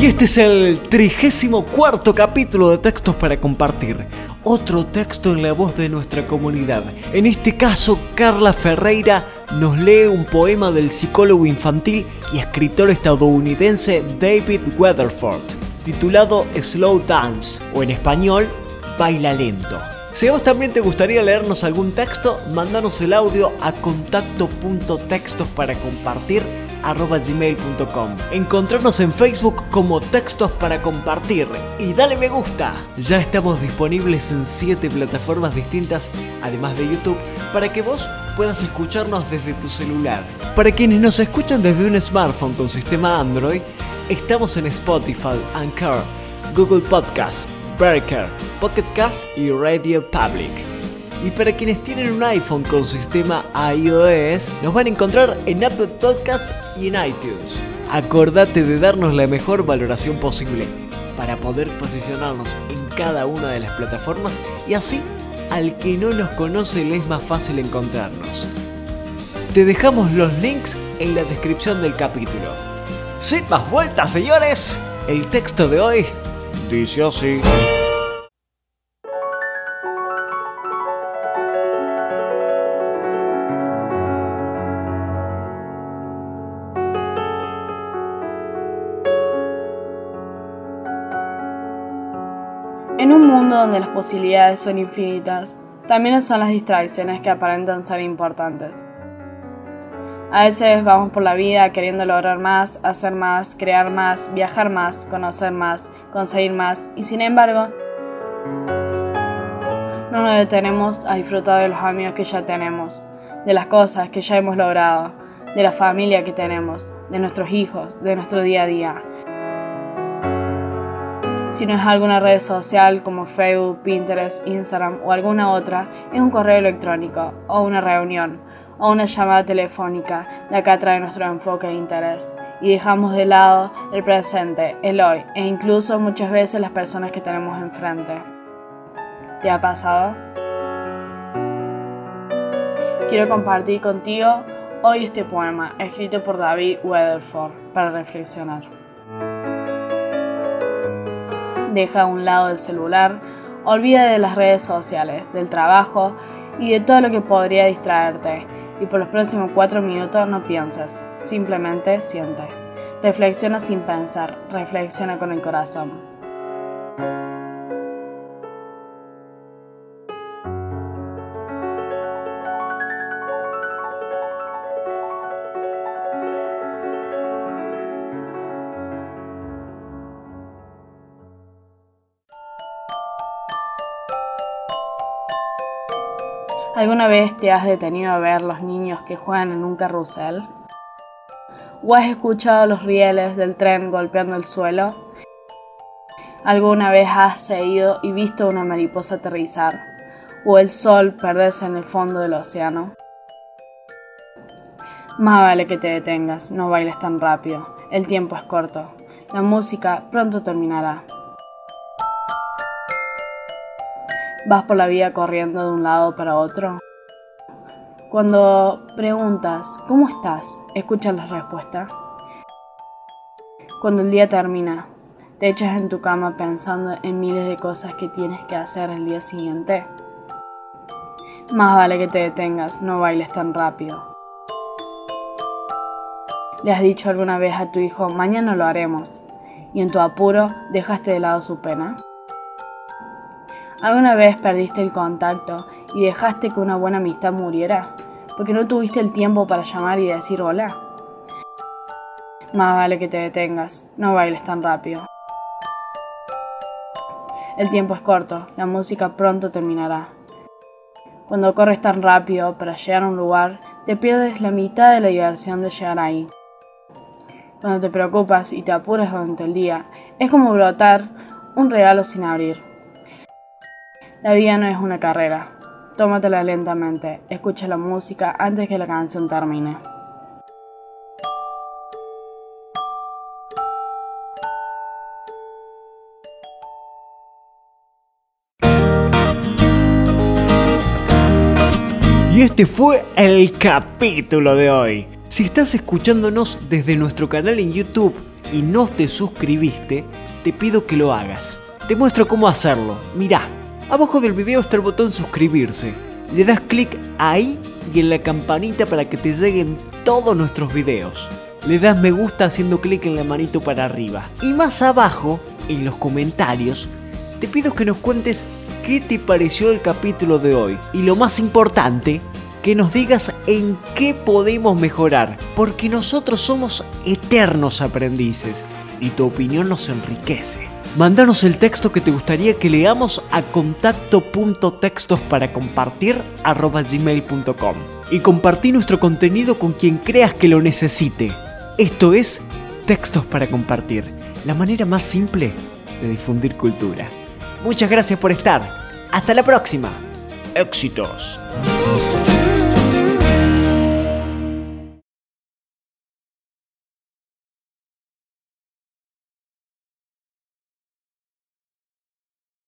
Y este es el trigésimo cuarto capítulo de Textos para Compartir. Otro texto en la voz de nuestra comunidad. En este caso, Carla Ferreira nos lee un poema del psicólogo infantil y escritor estadounidense David Weatherford, titulado Slow Dance, o en español, Baila Lento. Si a vos también te gustaría leernos algún texto, mándanos el audio a contacto.textos para compartir gmail.com. Encontrarnos en Facebook como Textos para Compartir y dale me gusta. Ya estamos disponibles en 7 plataformas distintas, además de YouTube, para que vos puedas escucharnos desde tu celular. Para quienes nos escuchan desde un smartphone con sistema Android, estamos en Spotify, Anchor, Google Podcast, Breaker, Pocket Cast y Radio Public. Y para quienes tienen un iPhone con sistema iOS, nos van a encontrar en Apple Podcasts y en iTunes. Acordate de darnos la mejor valoración posible para poder posicionarnos en cada una de las plataformas y así al que no nos conoce le es más fácil encontrarnos. Te dejamos los links en la descripción del capítulo. Sin más vueltas, señores, el texto de hoy dice así. En un mundo donde las posibilidades son infinitas, también son las distracciones que aparentan ser importantes. A veces vamos por la vida queriendo lograr más, hacer más, crear más, viajar más, conocer más, conseguir más y sin embargo no nos detenemos a disfrutar de los amigos que ya tenemos, de las cosas que ya hemos logrado, de la familia que tenemos, de nuestros hijos, de nuestro día a día si no es alguna red social como Facebook, Pinterest, Instagram o alguna otra, es un correo electrónico o una reunión o una llamada telefónica de acá trae nuestro enfoque e interés y dejamos de lado el presente, el hoy e incluso muchas veces las personas que tenemos enfrente. ¿Te ha pasado? Quiero compartir contigo hoy este poema escrito por David Weatherford para reflexionar deja a un lado el celular, olvida de las redes sociales, del trabajo y de todo lo que podría distraerte. Y por los próximos cuatro minutos no pienses, simplemente siente. Reflexiona sin pensar, reflexiona con el corazón. ¿Alguna vez te has detenido a ver los niños que juegan en un carrusel? ¿O has escuchado los rieles del tren golpeando el suelo? ¿Alguna vez has seguido y visto una mariposa aterrizar? ¿O el sol perderse en el fondo del océano? Más vale que te detengas, no bailes tan rápido, el tiempo es corto, la música pronto terminará. ¿Vas por la vida corriendo de un lado para otro? Cuando preguntas, ¿cómo estás? ¿Escuchas la respuesta? Cuando el día termina, te echas en tu cama pensando en miles de cosas que tienes que hacer el día siguiente. Más vale que te detengas, no bailes tan rápido. ¿Le has dicho alguna vez a tu hijo, mañana lo haremos? Y en tu apuro dejaste de lado su pena. ¿Alguna vez perdiste el contacto y dejaste que una buena amistad muriera? Porque no tuviste el tiempo para llamar y decir hola. Más vale que te detengas, no bailes tan rápido. El tiempo es corto, la música pronto terminará. Cuando corres tan rápido para llegar a un lugar, te pierdes la mitad de la diversión de llegar ahí. Cuando te preocupas y te apuras durante el día, es como brotar un regalo sin abrir. La vida no es una carrera. Tómatela lentamente, escucha la música antes que la canción termine. Y este fue el capítulo de hoy. Si estás escuchándonos desde nuestro canal en YouTube, y no te suscribiste, te pido que lo hagas. Te muestro cómo hacerlo. Mirá, abajo del video está el botón suscribirse. Le das clic ahí y en la campanita para que te lleguen todos nuestros videos. Le das me gusta haciendo clic en la manito para arriba. Y más abajo, en los comentarios, te pido que nos cuentes qué te pareció el capítulo de hoy. Y lo más importante, que nos digas en qué podemos mejorar, porque nosotros somos eternos aprendices y tu opinión nos enriquece. Mándanos el texto que te gustaría que leamos a contacto.textos para compartir gmail.com y compartí nuestro contenido con quien creas que lo necesite. Esto es Textos para Compartir, la manera más simple de difundir cultura. Muchas gracias por estar. Hasta la próxima. Éxitos.